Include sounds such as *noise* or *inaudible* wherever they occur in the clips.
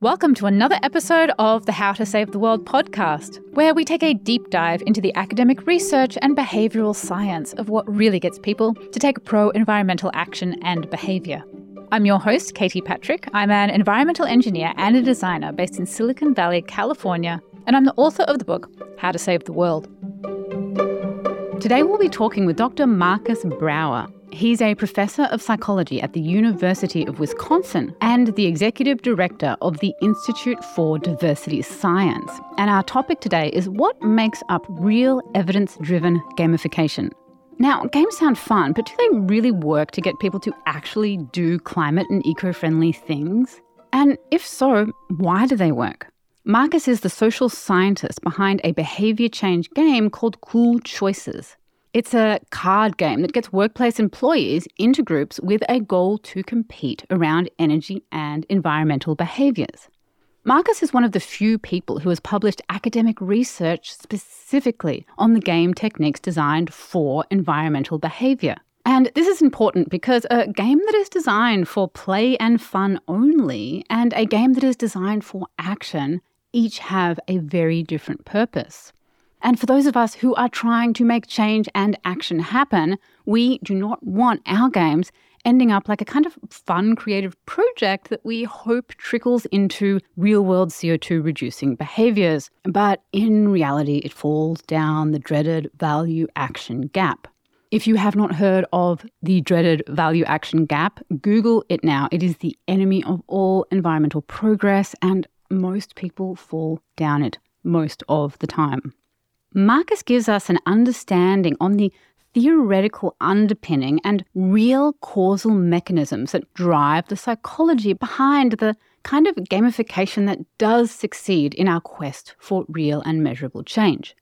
Welcome to another episode of the How to Save the World podcast, where we take a deep dive into the academic research and behavioral science of what really gets people to take pro environmental action and behavior. I'm your host, Katie Patrick. I'm an environmental engineer and a designer based in Silicon Valley, California, and I'm the author of the book, How to Save the World. Today, we'll be talking with Dr. Markus Brauer, He's a professor of psychology at the University of Wisconsin and the executive director of the Institute for Diversity Science. And our topic today is what makes up real evidence driven gamification. Now, games sound fun, but do they really work to get people to actually do climate and eco friendly things? And if so, why do they work? Markus is the social scientist behind a behavior change game called Cool Choices. It's a card game that gets workplace employees into groups with a goal to compete around energy and environmental behaviours. Markus is one of the few people who has published academic research specifically on the game techniques designed for environmental behaviour. And this is important because a game that is designed for play and fun only and a game that is designed for action each have a very different purpose. And for those of us who are trying to make change and action happen, we do not want our games ending up like a kind of fun, creative project that we hope trickles into real world CO2 reducing behaviors. But in reality, it falls down the dreaded value action gap. If you have not heard of the dreaded value action gap, Google it now. It is the enemy of all environmental progress, and most people fall down it most of the time. Markus gives us an understanding on the theoretical underpinning and real causal mechanisms that drive the psychology behind the kind of gamification that does succeed in our quest for real and measurable change.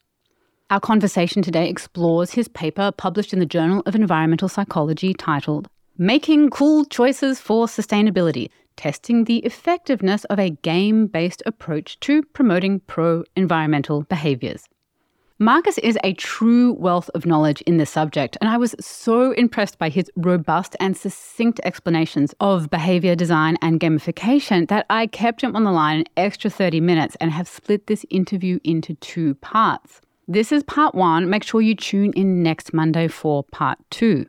Our conversation today explores his paper published in the Journal of Environmental Psychology titled Making Cool Choices for Sustainability Testing the Effectiveness of a Game Based Approach to Promoting Pro Environmental Behaviors. Markus is a true wealth of knowledge in this subject, and I was so impressed by his robust and succinct explanations of behavior design and gamification that I kept him on the line an extra 30 minutes and have split this interview into two parts. This is part one. Make sure you tune in next Monday for part two.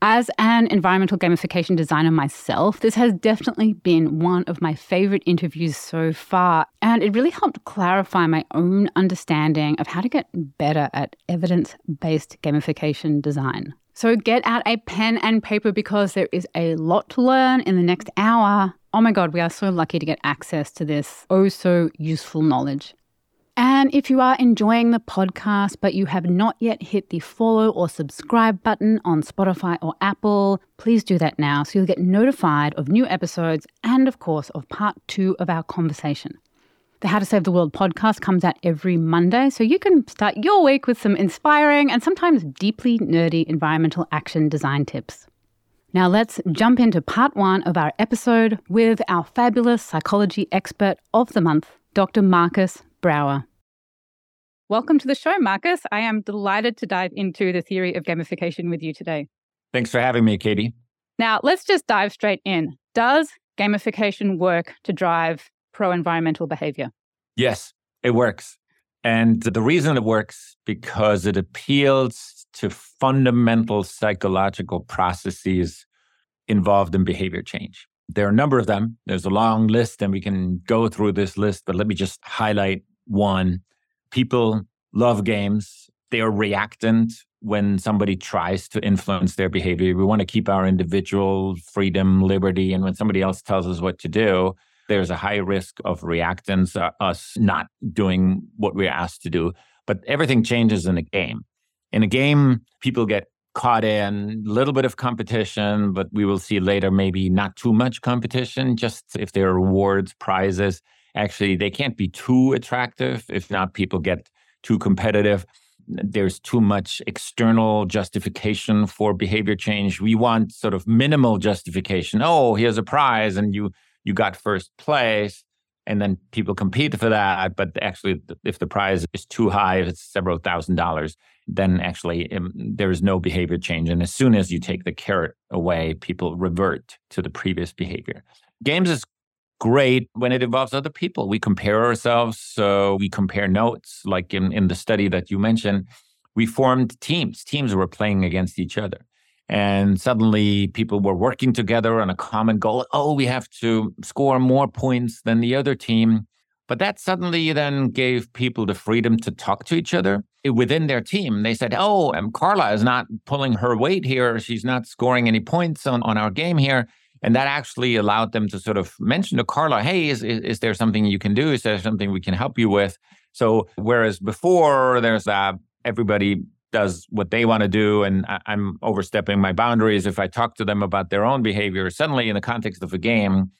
As an environmental gamification designer myself, this has definitely been one of my favorite interviews so far. And it really helped clarify my own understanding of how to get better at evidence based gamification design. So get out a pen and paper because there is a lot to learn in the next hour. Oh my God, we are so lucky to get access to this oh so useful knowledge. And if you are enjoying the podcast, but you have not yet hit the follow or subscribe button on Spotify or Apple, please do that now so you'll get notified of new episodes and, of course, of part two of our conversation. The How to Save the World podcast comes out every Monday, so you can start your week with some inspiring and sometimes deeply nerdy environmental action design tips. Now, let's jump into part one of our episode with our fabulous psychology expert of the month, Dr. Markus Brauer. Welcome to the show, Markus. I am delighted to dive into the theory of gamification with you today. Thanks for having me, Katie. Now, let's just dive straight in. Does gamification work to drive pro environmental behavior? Yes, it works. And the reason it works because it appeals to fundamental psychological processes involved in behavior change. There are a number of them. There's a long list, and we can go through this list, but let me just highlight one people love games. They are reactant when somebody tries to influence their behavior. We want to keep our individual freedom, liberty. And when somebody else tells us what to do, there's a high risk of reactance, uh, us not doing what we're asked to do. But everything changes in a game. In a game, people get caught in a little bit of competition, but we will see later maybe not too much competition, just if there are awards, prizes. Actually they can't be too attractive if not people get too competitive. There's too much external justification for behavior change. We want sort of minimal justification. Oh here's a prize and you you got first place and then people compete for that but actually if the prize is too high if it's several thousand dollars then actually um, there is no behavior change and as soon as you take the carrot away people revert to the previous behavior games is great when it involves other people. We compare ourselves, so we compare notes, like in, in the study that you mentioned. We formed teams. Teams were playing against each other. And suddenly people were working together on a common goal. Oh, we have to score more points than the other team. But that suddenly then gave people the freedom to talk to each other within their team. They said, Oh, um, Carla is not pulling her weight here. She's not scoring any points on, on our game here. And that actually allowed them to sort of mention to Carla, Hey, is, is, is there something you can do? Is there something we can help you with? So, whereas before there's that everybody does what they want to do and I, am overstepping my boundaries. If i talk to them about their own behavior suddenly in the context of a game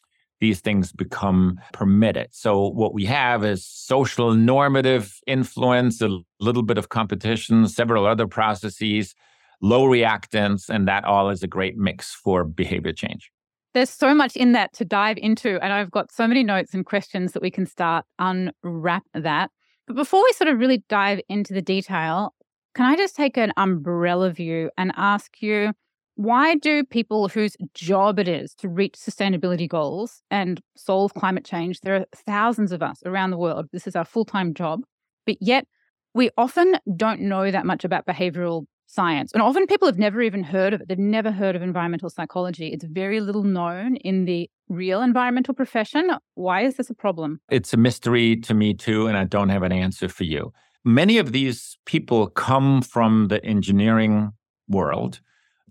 these things become permitted. So what we have is social normative influence a little bit of competition several other processes low reactance and that all is a great mix for behavior change. There's so much in that to dive into and i've got so many notes and questions that we can start unwrap that. But before we sort of really dive into the detail, can I just take an umbrella view and ask you why do people whose job it is to reach sustainability goals and solve climate change, there are thousands of us around the world, this is our full time job, but yet we often don't know that much about behavioral science. And often people have never even heard of it. They've never heard of environmental psychology. It's very little known in the real environmental profession. Why is this a problem? It's a mystery to me too, and I don't have an answer for you many of these people come from the engineering world.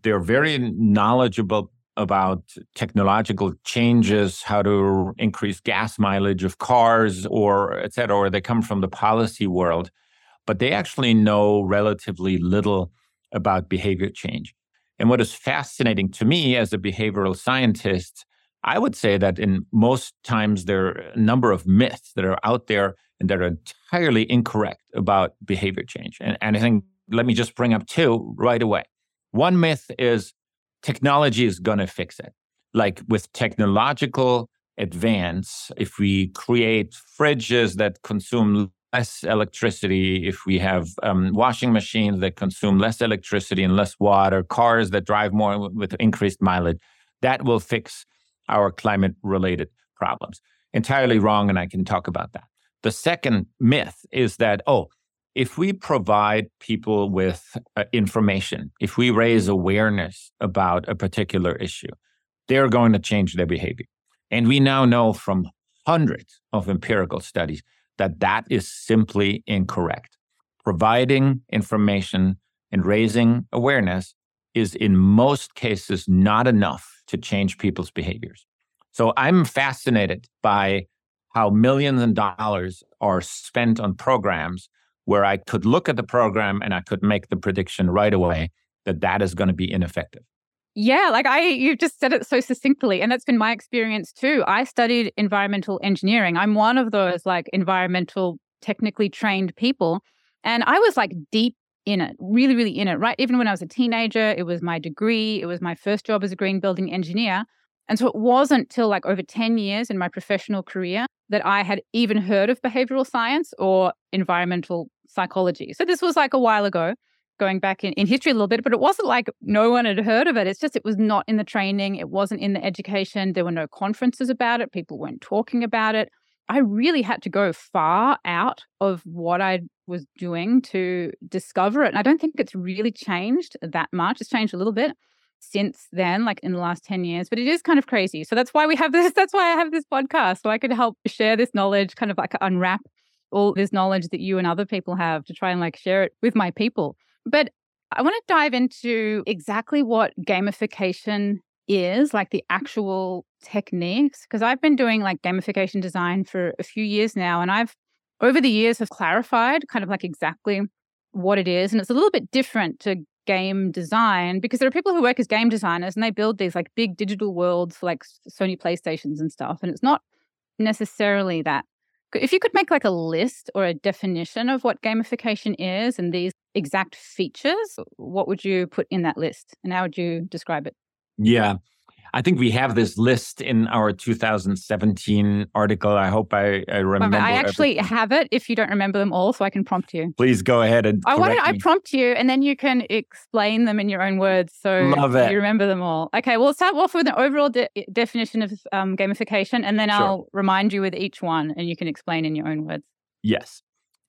They're very knowledgeable about technological changes, how to increase gas mileage of cars, or et cetera, or they come from the policy world, but they actually know relatively little about behavior change. And what is fascinating to me as a behavioral scientist, I would say that in most times there are a number of myths that are out there and that are entirely incorrect about behavior change. And, and I think, let me just bring up two right away. One myth is technology is going to fix it. Like with technological advance, if we create fridges that consume less electricity, if we have um, washing machines that consume less electricity and less water, cars that drive more with increased mileage, that will fix our climate related problems. Entirely wrong, and I can talk about that. The second myth is that, oh, if we provide people with uh, information, if we raise awareness about a particular issue, they're going to change their behavior. And we now know from hundreds of empirical studies that that is simply incorrect. Providing information and raising awareness is in most cases not enough to change people's behaviors. So I'm fascinated by how millions and dollars are spent on programs where I could look at the program and I could make the prediction right away that that is going to be ineffective. Yeah, like I, you just said it so succinctly. And that's been my experience too. I studied environmental engineering. I'm one of those like environmental, technically trained people. And I was like deep in it, really, really in it, right? Even when I was a teenager, it was my degree, it was my first job as a green building engineer. And so it wasn't till like over 10 years in my professional career that I had even heard of behavioral science or environmental psychology. So this was like a while ago, going back in, in history a little bit, but it wasn't like no one had heard of it. It's just it was not in the training, it wasn't in the education. There were no conferences about it, people weren't talking about it. I really had to go far out of what I was doing to discover it. And I don't think it's really changed that much. It's changed a little bit since then, like in the last 10 years, but it is kind of crazy. So that's why we have this. *laughs* That's why I have this podcast. So I could help share this knowledge, kind of like unwrap all this knowledge that you and other people have to try and like share it with my people. But I want to dive into exactly what gamification is, like the actual techniques, because I've been doing like gamification design for a few years now. And I've over the years have clarified kind of like exactly what it is. And it's a little bit different to game design because there are people who work as game designers and they build these like big digital worlds for like Sony PlayStations and stuff. And it's not necessarily that. If you could make like a list or a definition of what gamification is and these exact features, what would you put in that list and how would you describe it? Yeah. I think we have this list in our 2017 article. I hope I, I remember. I actually everything. have it if you don't remember them all, so I can prompt you. Please go ahead and. I want I prompt you, and then you can explain them in your own words, so Love it. you remember them all. Okay, we'll start off with an overall de- definition of um, gamification, and then sure. I'll remind you with each one, and you can explain in your own words. Yes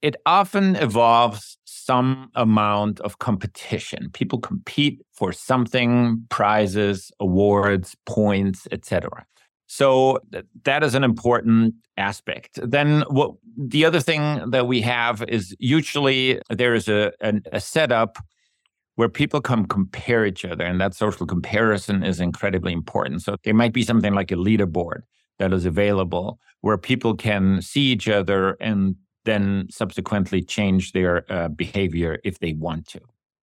it often involves some amount of competition. People compete for something, prizes, awards, points, etc. So that is an important aspect. Then what the other thing that we have is usually there is a, a, a setup where people come compare each other and that social comparison is incredibly important. So there might be something like a leaderboard that is available where people can see each other and then subsequently change their uh, behavior if they want to.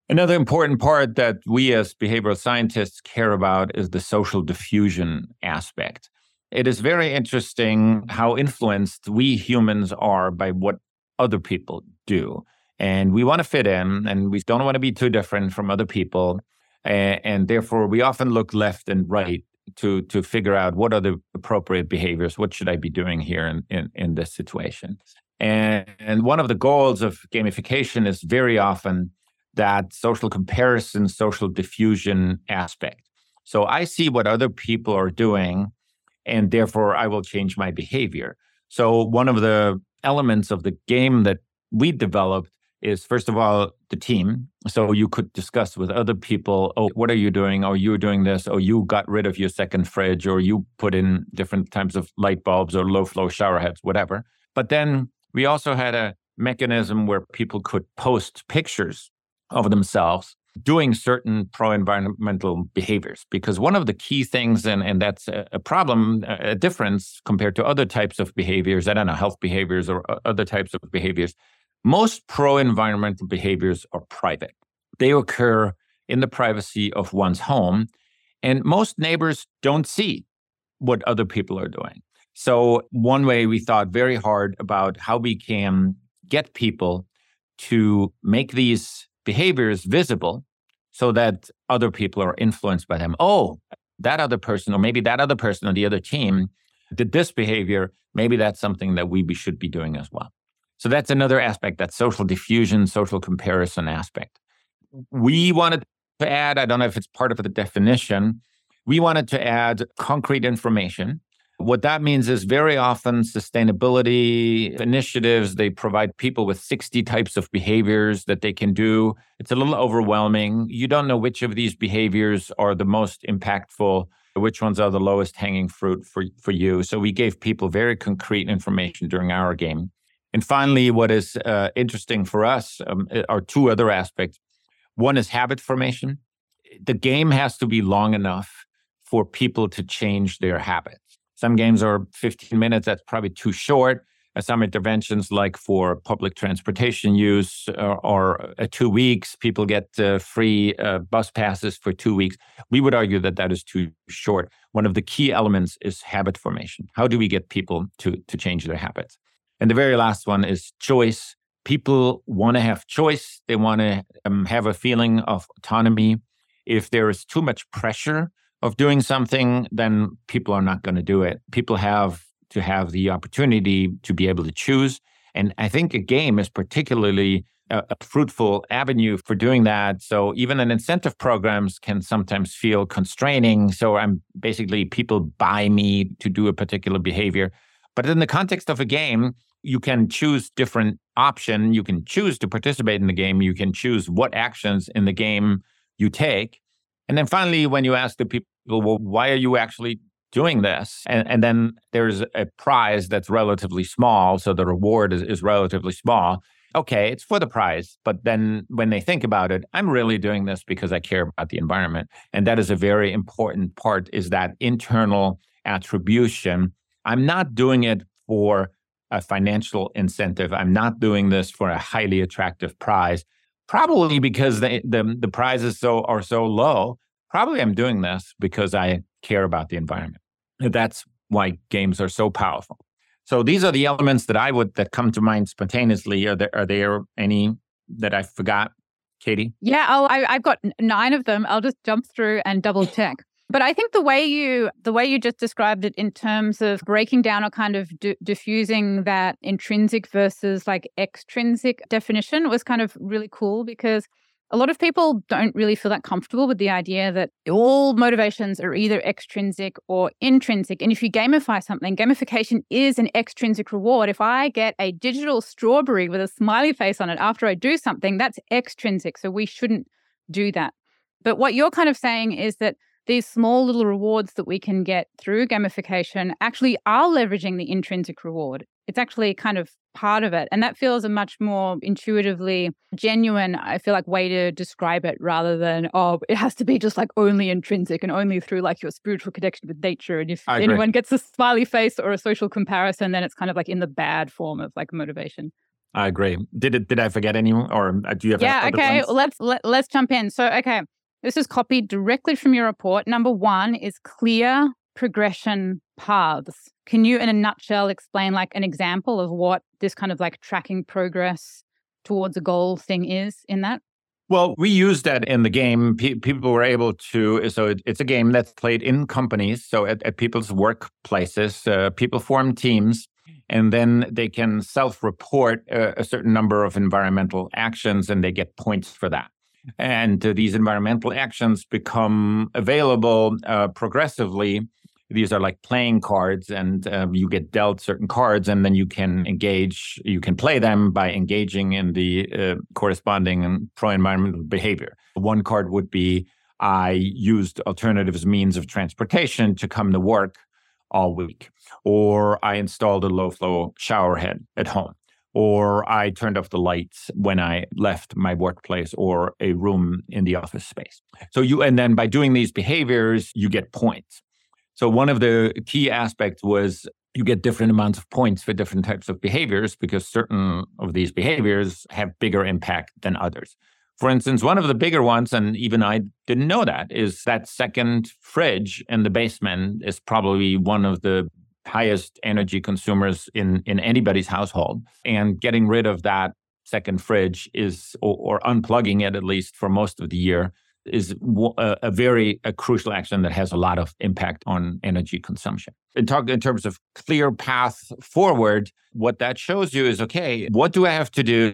Another important part that we as behavioral scientists care about is the social diffusion aspect. It is very interesting how influenced we humans are by what other people do. And we want to fit in and we don't want to be too different from other people. And, and therefore, we often look left and right to, to figure out what are the appropriate behaviors, what should I be doing here in, in, in this situation. And, and one of the goals of gamification is very often that social comparison, social diffusion aspect. So I see what other people are doing, and therefore I will change my behavior. So one of the elements of the game that we developed is first of all the team so you could discuss with other people oh what are you doing oh you're doing this oh you got rid of your second fridge or you put in different types of light bulbs or low flow shower heads whatever but then we also had a mechanism where people could post pictures of themselves doing certain pro environmental behaviors. Because one of the key things, and, and that's a, a, problem, a difference compared to other types of behaviors, I don't know, health behaviors or uh, other types of behaviors, most pro environmental behaviors are private. They occur in the privacy of one's home, and most neighbors don't see what other people are doing. So, one way we thought very hard about how we can get people to make these behaviors visible so that other people are influenced by them. Oh, that other person, or maybe that other person on the other team did this behavior. Maybe that's something that we should be doing as well. So, that's another aspect, that social diffusion, social comparison aspect. We wanted to add, I don't know if it's part of the definition, we wanted to add concrete information what that means is very often sustainability initiatives, they provide people with 60 types of behaviors that they can do. It's a little overwhelming. You don't know which of these behaviors are the most impactful, which ones are the lowest hanging fruit for, for you. So we gave people very concrete information during our game. And finally, what is uh, interesting for us um, are two other aspects. One is habit formation. The game has to be long enough for people to change their habits. Some games are 15 minutes, that's probably too short. Uh, some interventions, like for public transportation use, uh, are uh, two weeks. People get uh, free uh, bus passes for two weeks. We would argue that that is too short. One of the key elements is habit formation. How do we get people to, to change their habits? And the very last one is choice. People want to have choice, they want to um, have a feeling of autonomy. If there is too much pressure, of doing something, then people are not going to do it. People have to have the opportunity to be able to choose. And I think a game is particularly a, a, fruitful avenue for doing that. So even an incentive programs can sometimes feel constraining. So I'm basically people buy me to do a particular behavior. But in the context of a game, you can choose different option. You can choose to participate in the game. You can choose what actions in the game you take. And then finally, when you ask the people, well, why are you actually doing this? And, and then there's a prize that's relatively small. So the reward is, is relatively small. Okay, it's for the prize. But then when they think about it, I'm really doing this because I care about the environment. And that is a very important part is that internal attribution. I'm not doing it for a financial incentive. I'm not doing this for a highly attractive prize probably because the, the, the prizes so are so low. Probably I'm doing this because I care about the environment. That's why games are so powerful. So these are the elements that I would that come to mind spontaneously. Are there are there any that I forgot, Katie? Yeah, oh, I, I've got nine of them. I'll just jump through and double check. But I think the way you the way you just described it in terms of breaking down or kind of d- diffusing that intrinsic versus like extrinsic definition was kind of really cool because a lot of people don't really feel that comfortable with the idea that all motivations are either extrinsic or intrinsic. And if you gamify something, gamification is an extrinsic reward. If I get a digital strawberry with a smiley face on it after I do something, that's extrinsic. So we shouldn't do that. But what you're kind of saying is that these small little rewards that we can get through gamification actually are leveraging the intrinsic reward. It's actually kind of part of it. And that feels a much more intuitively genuine, I feel like, way to describe it rather than, oh, it has to be just like only intrinsic and only through like your spiritual connection with nature. And if anyone gets a smiley face or a social comparison, then it's kind of like in the bad form of like motivation. I agree. Did it? Did I forget anyone, or uh, do you have? Yeah. Okay. Well, let's let, us let us jump in. So, okay, this is copied directly from your report. Number one is clear progression paths. Can you, in a nutshell, explain like an example of what this kind of like tracking progress towards a goal thing is in that? Well, we use that in the game. P- people were able to, so it, it's a game that's played in companies. So at, at people's workplaces, uh, people form teams and then they can self report a, a, certain number of environmental actions and they get points for that. And uh, these environmental actions become available uh, progressively. These are like playing cards, and uh, you get dealt certain cards, and then you can engage, you can play them by engaging in the uh, corresponding pro environmental behavior. One card would be I used alternatives means of transportation to come to work all week, or I installed a low flow shower head at home or I turned off the lights when I left my workplace or a room in the office space. So you, and then by doing these behaviors, you get points. So one of the key aspects was you get different amounts of points for different types of behaviors because certain of these behaviors have bigger impact than others. For instance, one of the bigger ones, and even I didn't know that, is that second fridge in the basement is probably one of the highest energy consumers in in anybody's household and getting rid of that second fridge is or, or unplugging it at least for most of the year is a, a, very a crucial action that has a lot of impact on energy consumption. In talk in terms of clear path forward, what that shows you is okay, what do I have to do?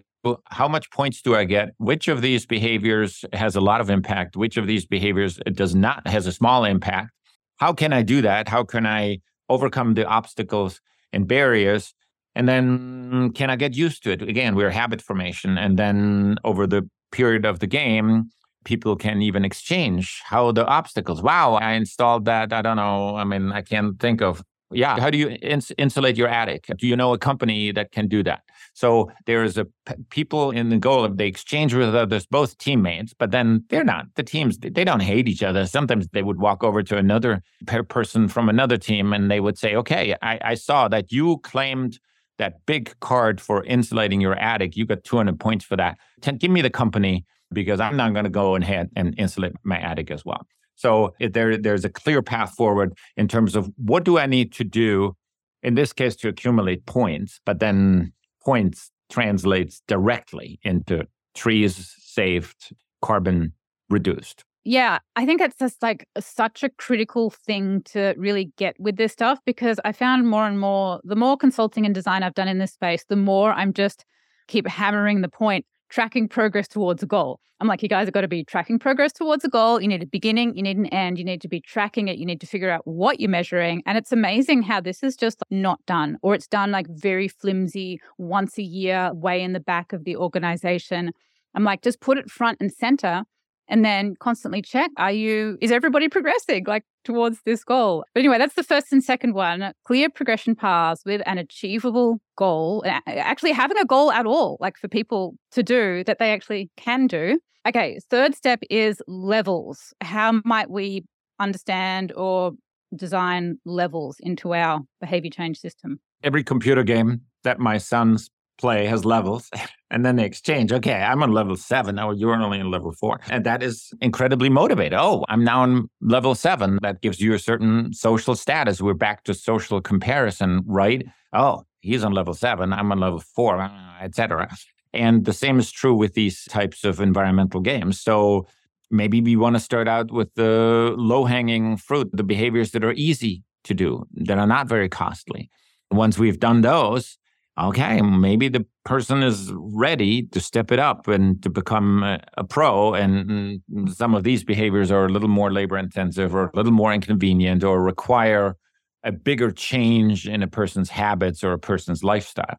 How much points do I get? Which of these behaviors has a lot of impact? Which of these behaviors does not has a small impact? How can I do that? How can I overcome the obstacles and barriers and then can i get used to it again we're habit formation and then over the period of the game people can even exchange how the obstacles wow i installed that i don't know i mean i can't think of yeah how do you ins- insulate your attic do you know a company that can do that so there's a p- people in the goal of they exchange with others, both teammates, but then they're not the teams. They don't hate each other. Sometimes they would walk over to another person from another team and they would say, "Okay, I, I saw that you claimed." That big card for insulating your attic, you got 200 points for that. Ten, give me the company because I'm not going to go ahead and insulate my attic as well. So there, there's a clear path forward in terms of what do I need to do in this case to accumulate points, but then points translates directly into trees saved, carbon reduced. Yeah, I think it's just like such a critical thing to really get with this stuff because I found more and more, the more consulting and design I've done in this space, the more I'm just keep hammering the point tracking progress towards a goal. I'm like, you guys have got to be tracking progress towards a goal. You need a beginning, you need an end, you need to be tracking it, you need to figure out what you're measuring. And it's amazing how this is just not done, or it's done like very flimsy, once a year, way in the back of the organization. I'm like, just put it front and center and then constantly check are you is everybody progressing like towards this goal? But anyway that's the first and second one clear progression paths with an achievable goal actually having a goal at all like for people to do that they actually can do. Okay third step is levels. How might we understand or design levels into our behavior change system? Every computer game that my sons play has levels *laughs* and then they exchange. Okay, I'm on level seven. Oh, you're only on level four. And that is incredibly motivating. Oh, I'm now on level seven. That gives you a certain social status. We're back to social comparison, right? Oh, he's on level seven. I'm on level four, uh, etc. And the same is true with these types of environmental games. So Maybe we want to start out with the low hanging fruit, the behaviors that are easy to do, that are not very costly. Once we've done those, okay, maybe the person is ready to step it up and to become a, a pro. And some of these behaviors are a little more labor intensive or a little more inconvenient or require a bigger change in a person's habits or a person's lifestyle.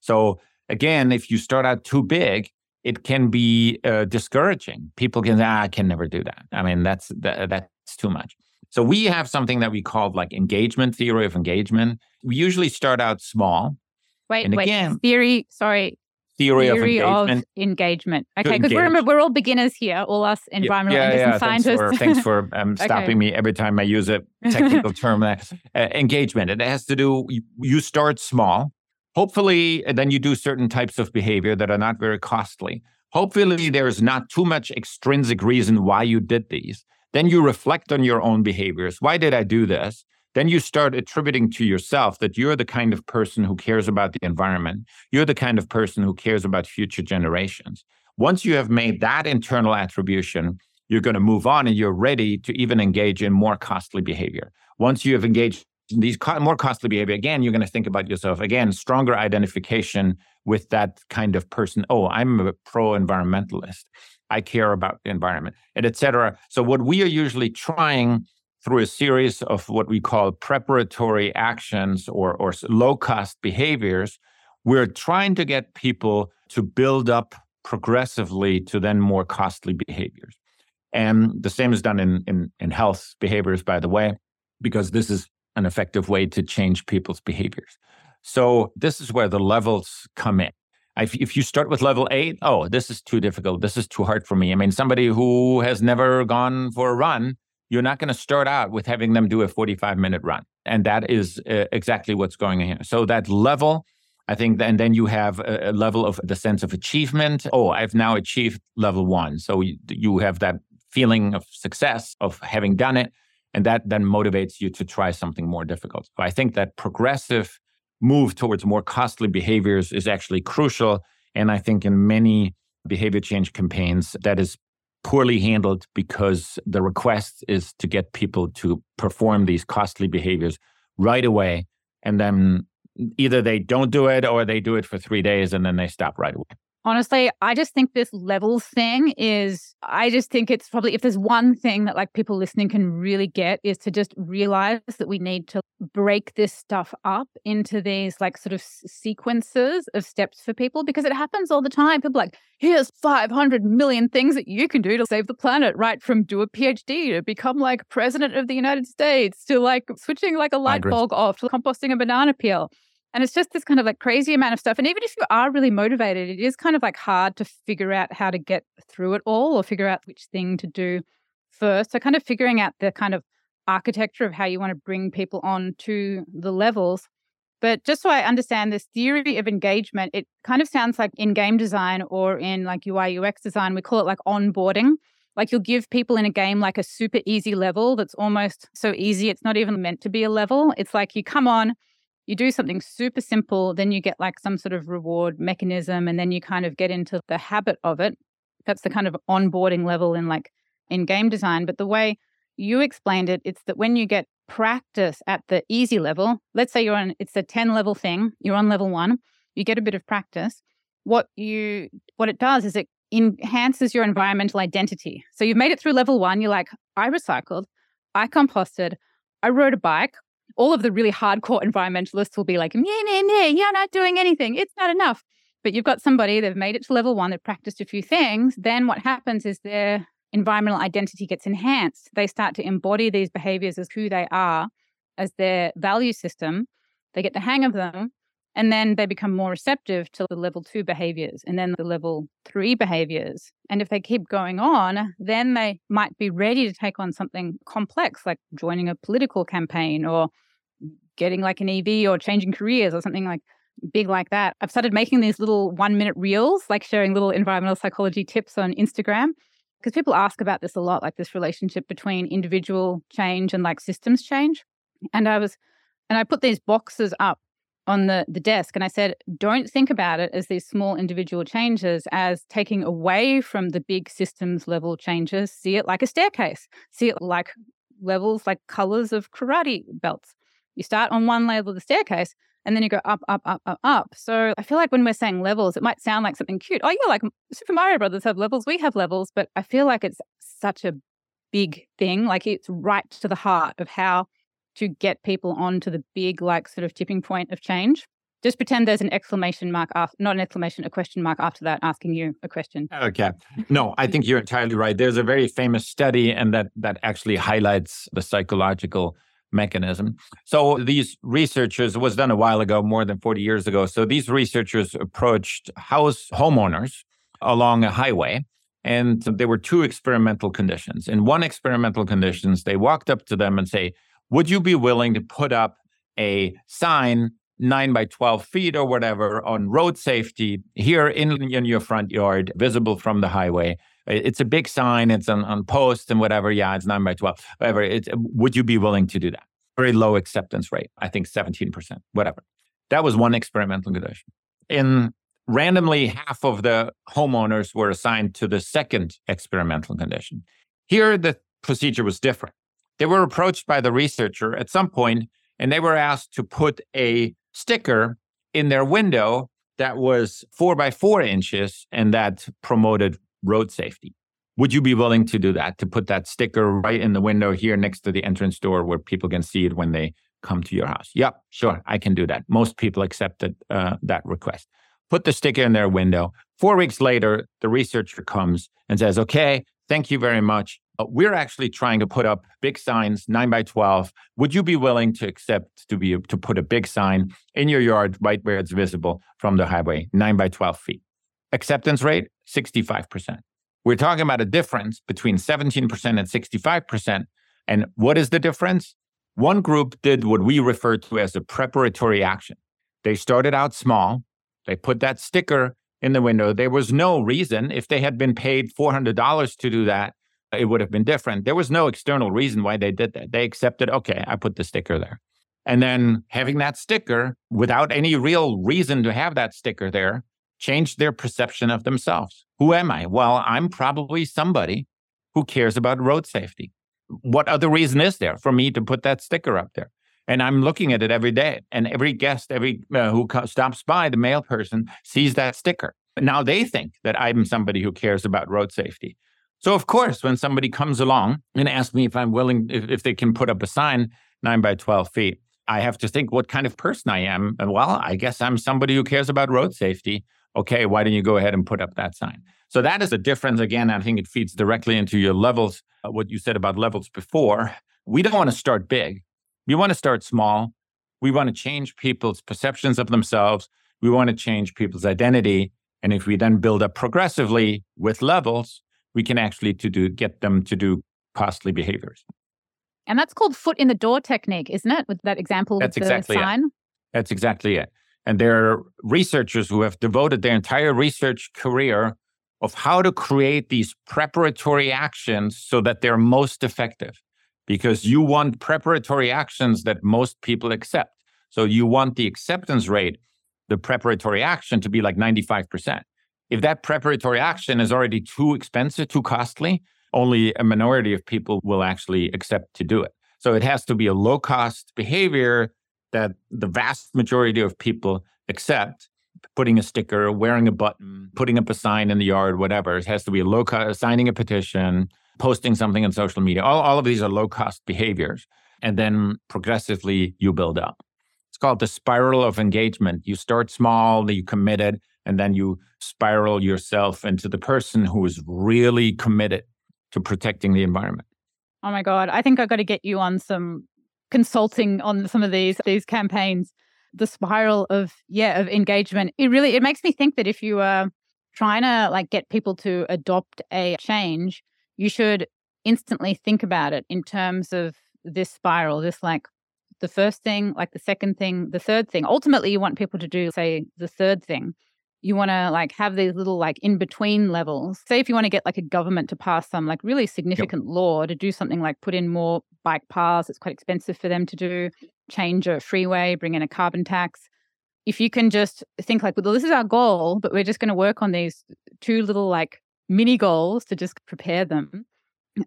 So, again, if you start out too big, it can be uh, discouraging. People can say, ah, I can never do that. I mean, that's that, that's too much. So we have something that we call like engagement theory of engagement. We usually start out small. Wait, and wait. Again, theory. Sorry. Theory, theory of engagement. Of engagement. Okay, because remember we're all beginners here, all us environmental yeah, yeah, yeah. scientists. Thanks for, thanks for um, *laughs* stopping okay. me every time I use a technical term. *laughs* Uh, engagement. It has to do. You, you start small Hopefully, then you do certain types of behavior that are not very costly. Hopefully, there's not too much extrinsic reason why you did these. Then you reflect on your own behaviors. Why did I do this? Then you start attributing to yourself that you're the kind of person who cares about the environment. You're the kind of person who cares about future generations. Once you have made that internal attribution, you're going to move on and you're ready to even engage in more costly behavior. Once you have engaged in these co- more costly behavior again you're going to think about yourself again stronger identification with that kind of person oh i'm a pro environmentalist i care about the environment and etc so what we are usually trying through a series of what we call preparatory actions or, or low cost behaviors we're trying to get people to build up progressively to then more costly behaviors and the same is done in, in, in health behaviors by the way because this is an effective way to change people's behaviors. So this is where the levels come in. If, if you start with level eight, oh, this is too difficult. This is too hard for me. I mean, somebody who has never gone for a run, you're not going to start out with having them do a 45 minute run. And that is uh, exactly what's going on here. So that level, I think, and then you have a, level of the sense of achievement. Oh, I've now achieved level one. So you, you have that feeling of success of having done it. And that then motivates you to try something more difficult. So I think that progressive move towards more costly behaviors is actually crucial. And I think in many behavior change campaigns, that is poorly handled because the request is to get people to perform these costly behaviors right away. And then either they don't do it or they do it for three days and then they stop right away. Honestly, I just think this levels thing is, I just think it's probably, if there's one thing that like people listening can really get is to just realize that we need to break this stuff up into these like sort of sequences of steps for people because it happens all the time. People like, here's 500 million things that you can do to save the planet, right? From do a PhD to become like president of the United States to like switching like a light bulb off to composting a banana peel. And it's just this kind of like crazy amount of stuff. And even if you are really motivated, it is kind of like hard to figure out how to get through it all or figure out which thing to do first. So, kind of figuring out the kind of architecture of how you want to bring people on to the levels. But just so I understand this theory of engagement, it kind of sounds like in game design or in like UI UX design, we call it like onboarding. Like you'll give people in a game like a super easy level that's almost so easy, it's not even meant to be a level. It's like you come on, you do something super simple, then you get like some sort of reward mechanism, and then you kind of get into the habit of it. That's the kind of onboarding level in like in game design. But the way you explained it, it's that when you get practice at the easy level, let's say you're on it's a 10 level thing, you're on level one, you get a bit of practice. What you what it does is it enhances your environmental identity. So you've made it through level one, you're like, I recycled, I composted, I rode a bike, all of the really hardcore *laughs* environmentalists will be like, nah, nah, nah, you're not doing anything. It's not enough. But you've got somebody, they've made it to level one, they've practiced a few things. Then what happens is their environmental identity gets enhanced. They start to embody these behaviors as who they are, as their value system. They get the hang of them. And then they become more receptive to the level two behaviors and then the level three behaviors. And if they keep going on, then they might be ready to take on something complex like joining a political campaign or getting like an EV or changing careers or something like big like that. I've started making these little one minute reels, like sharing little environmental psychology tips on Instagram. Because people ask about this a lot, like this relationship between individual change and like systems change. And I was, and I put these boxes up on the, the desk. And I said, don't think about it as these small individual changes as taking away from the big systems level changes. See it like a staircase, see it like levels, like colors of karate belts. You start on one level of the staircase and then you go up, up, up, up, up. So I feel like when we're saying levels, it might sound like something cute. Oh, yeah, like Super Mario Brothers have levels, we have levels, but I feel like it's such a big thing. Like it's right to the heart of how to get people onto the big, like, sort of tipping point of change. Just pretend there's an exclamation mark after, not an exclamation, a question mark after that, asking you a question. Okay. *laughs* No, I think you're entirely right. There's a very famous study, and that that actually highlights the psychological mechanism. So these researchers was done a while ago, more than 40 years ago. So these researchers approached house homeowners along a highway and there were two experimental conditions. In one experimental conditions, they walked up to them and say, would you be willing to put up a sign nine by 12 feet or whatever on road safety here in, in your front yard, visible from the highway? It's a big sign, it's on, on post and whatever. Yeah, it's nine by 12. Whatever. Would you be willing to do that? Very low acceptance rate, I think 17%, whatever. That was one experimental condition. In randomly, half of the homeowners were assigned to the second experimental condition. Here, the procedure was different. They were approached by the researcher at some point and they were asked to put a sticker in their window that was four by four inches and that promoted road safety. Would you be willing to do that, to put that sticker right in the window here next to the entrance door where people can see it when they come to your house? Yep, sure, I can do that. Most people accepted uh, that request. Put the sticker in their window. Four weeks later, the researcher comes and says, okay, thank you very much. Uh, we're actually trying to put up big signs, nine by 12. Would you be willing to accept to be to put a big sign in your yard right where it's visible from the highway, nine by 12 feet? Acceptance rate, 65%. We're talking about a difference between 17% and 65%. And what is the difference? One group did what we refer to as a preparatory action. They started out small. They put that sticker in the window. There was no reason, if they had been paid $400 to do that, it would have been different. There was no external reason why they did that. They accepted, okay, I put the sticker there. And then having that sticker without any real reason to have that sticker there changed their perception of themselves. Who am I? Well, I'm probably somebody who cares about road safety. What other reason is there for me to put that sticker up there? And I'm looking at it every day. And every guest, every uh, who co- stops by, the mail person sees that sticker. Now they think that I'm somebody who cares about road safety. So, of course, when somebody comes along and asks me if I'm willing, if, if they can put up a sign nine by 12 feet, I have to think what kind of person I am. Well, I guess I'm somebody who cares about road safety. Okay, why don't you go ahead and put up that sign? So that is the difference. Again, I think it feeds directly into your levels, uh, what you said about levels before. We don't want to start big. We want to start small. We want to change people's perceptions of themselves. We want to change people's identity. And if we then build up progressively with levels, we can actually to do get them to do costly behaviors. And that's called foot in the door technique, isn't it? With that example that's with exactly the sign. It. That's exactly it. And there are researchers who have devoted their entire research career of how to create these preparatory actions so that they're most effective. Because you want preparatory actions that most people accept. So you want the acceptance rate, the preparatory action to be like 95%. If that preparatory action is already too expensive, too costly, only a minority of people will actually accept to do it. So it has to be a low cost behavior that the vast majority of people accept. Putting a sticker, wearing a button, putting up a sign in the yard, whatever. It has to be a low cost, signing a petition, posting something on social media. All, all of these are low cost behaviors. And then progressively you build up. It's called the spiral of engagement. You start small, you commit it, and then you spiral yourself into the person who is really committed to protecting the environment. Oh my god, I think I've got to get you on some consulting on some of these these campaigns. The spiral of yeah, of engagement. It really it makes me think that if you are trying to like get people to adopt a change, you should instantly think about it in terms of this spiral, this like the first thing, like the second thing, the third thing. Ultimately, you want people to do, say, the third thing you want to like have these little like in between levels. Say if you want to get like a government to pass some like really significant yep. law to do something like put in more bike paths, it's quite expensive for them to do, change a freeway, bring in a carbon tax. if you can just think like, well, this is our goal, but we're just going to work on these two little like mini goals to just prepare them,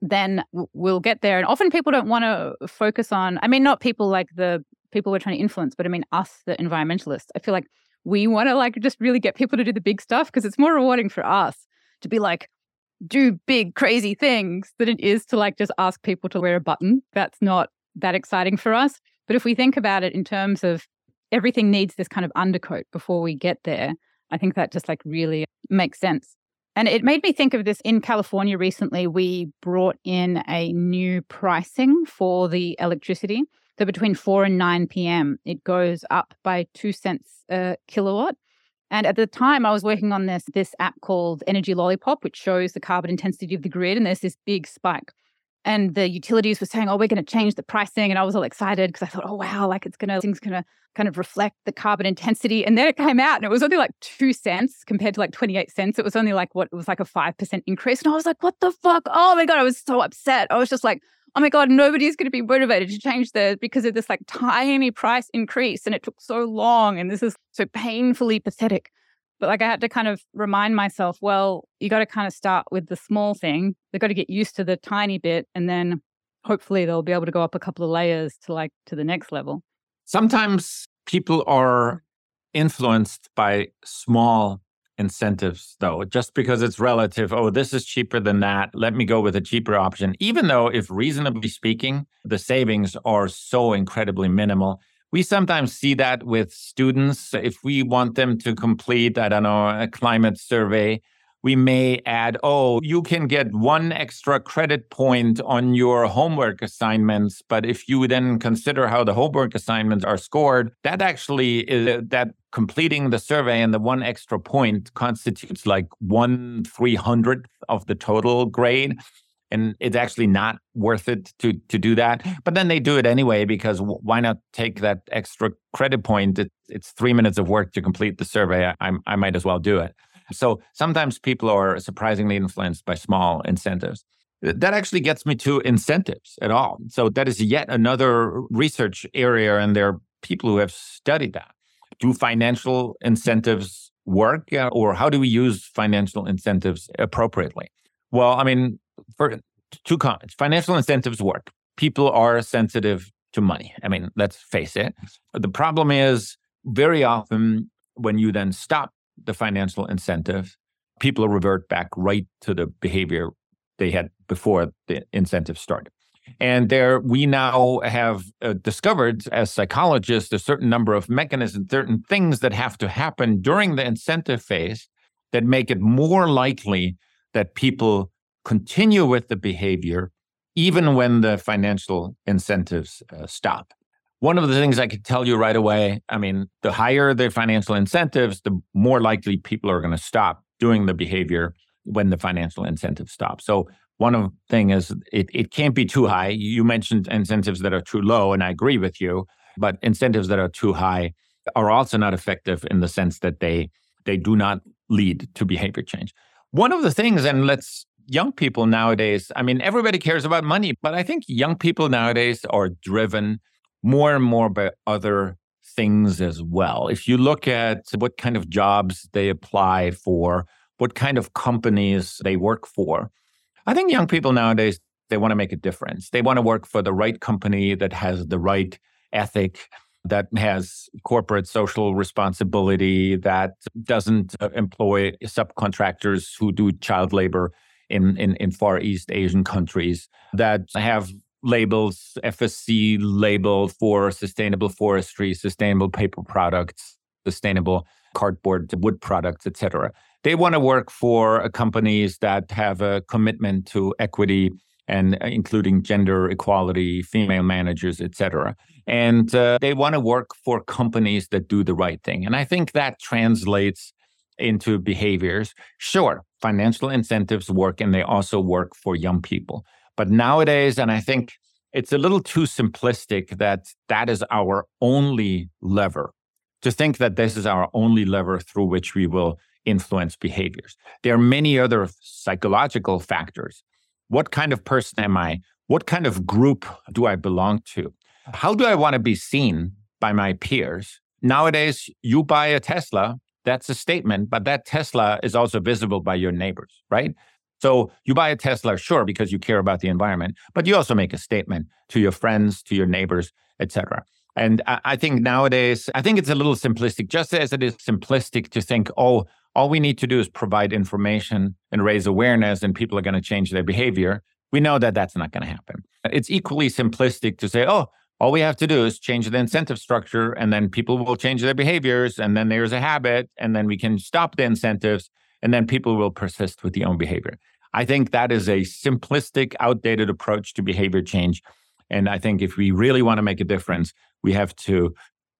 then we'll get there. And often people don't want to focus on, I mean, not people like the people we're trying to influence, but I mean, us, the environmentalists. I feel like we want to like just really get people to do the big stuff because it's more rewarding for us to be like, do big, crazy things than it is to like just ask people to wear a button. That's not that exciting for us. But if we think about it in terms of everything needs this kind of undercoat before we get there, I think that just like really makes sense. And it made me think of this in California recently. We brought in a new pricing for the electricity. So between 4 and 9 p.m., it goes up by two cents a kilowatt. And at the time, I was working on this this app called Energy Lollipop, which shows the carbon intensity of the grid, and there's this big spike. And the utilities were saying, "Oh, we're going to change the pricing," and I was all excited because I thought, "Oh, wow! Like it's going to things going to kind of reflect the carbon intensity." And then it came out, and it was only like two cents compared to like twenty eight cents. It was only like what it was like a five percent increase, and I was like, "What the fuck? Oh my god!" I was so upset. I was just like, oh my God, nobody's going to be motivated to change this because of this like tiny price increase. And it took so long. And this is so painfully pathetic. But like I had to kind of remind myself, well, you got to kind of start with the small thing. They've got to get used to the tiny bit. And then hopefully they'll be able to go up a couple of layers to like to the next level. Sometimes people are influenced by small incentives though just because it's relative oh this is cheaper than that. Let me go with a cheaper option. Even though if reasonably speaking the savings are so incredibly minimal we sometimes see that with students. If we want them to complete i don't know a climate survey we may add, oh, you can get one extra credit point on your homework assignments. But if you then consider how the homework assignments are scored, that actually is that completing the survey and the one extra point constitutes like one three hundredth of the total grade. And it's actually not worth it to to do that. But then they do it anyway because why not take that extra credit point? It, it's three minutes of work to complete the survey. I, I might as well do it. So sometimes people are surprisingly influenced by small incentives. That actually gets me to incentives at all. So that is yet another research area, and there are people who have studied that. Do financial incentives work, uh, or how do we use financial incentives appropriately? Well, I mean, for two comments financial incentives work. People are sensitive to money. I mean, let's face it. The problem is very often when you then stop the financial incentive, people revert back right to the behavior they had before the incentive started. And there, we now have uh, discovered as psychologists a certain number of mechanisms, certain things that have to happen during the incentive phase that make it more likely that people continue with the behavior even when the financial incentives uh, stop. One of the things I could tell you right away I mean, the higher the financial incentives, the more likely people are going to stop doing the behavior when the financial incentive stops. So, one of thing is it, it can't be too high. You mentioned incentives that are too low, and I agree with you, but incentives that are too high are also not effective in the sense that they they do not lead to behavior change. One of the things, and let's young people nowadays, I mean, everybody cares about money, but I think young people nowadays are driven more and more by other things as well. If you look at what kind of jobs they apply for, what kind of companies they work for, I think young people nowadays, they want to make a difference. They want to work for the right company that has the right ethic, that has corporate social responsibility, that doesn't uh, employ subcontractors who do child labor in, in, in Far East Asian countries, that have labels, FSC label for sustainable forestry, sustainable paper products, sustainable cardboard wood products, etc. They want to work for companies that have a commitment to equity and uh, including gender equality, female managers, etc. And uh, they want to work for companies that do the right thing. And I think that translates into behaviors. Sure, financial incentives work and they also work for young people. But nowadays, and I think it's a little too simplistic that that is our only lever to think that this is our only lever through which we will influence behaviors. There are many other psychological factors. What kind of person am I? What kind of group do I belong to? How do I want to be seen by my peers? nowadays you buy a Tesla, that's a statement, but that Tesla is also visible by your neighbors, right? So you buy a Tesla, sure, because you care about the environment, but you also make a statement to your friends, to your neighbors, etc. And I think nowadays, I think it's a little simplistic, just as it is simplistic to think, oh, all we need to do is provide information and raise awareness, and people are going to change their behavior. We know that that's not going to happen. It's equally simplistic to say, oh, all we have to do is change the incentive structure, and then people will change their behaviors, and then there's a habit, and then we can stop the incentives, and then people will persist with the own behavior. I think that is a simplistic, outdated approach to behavior change. And I think if we really want to make a difference, we have to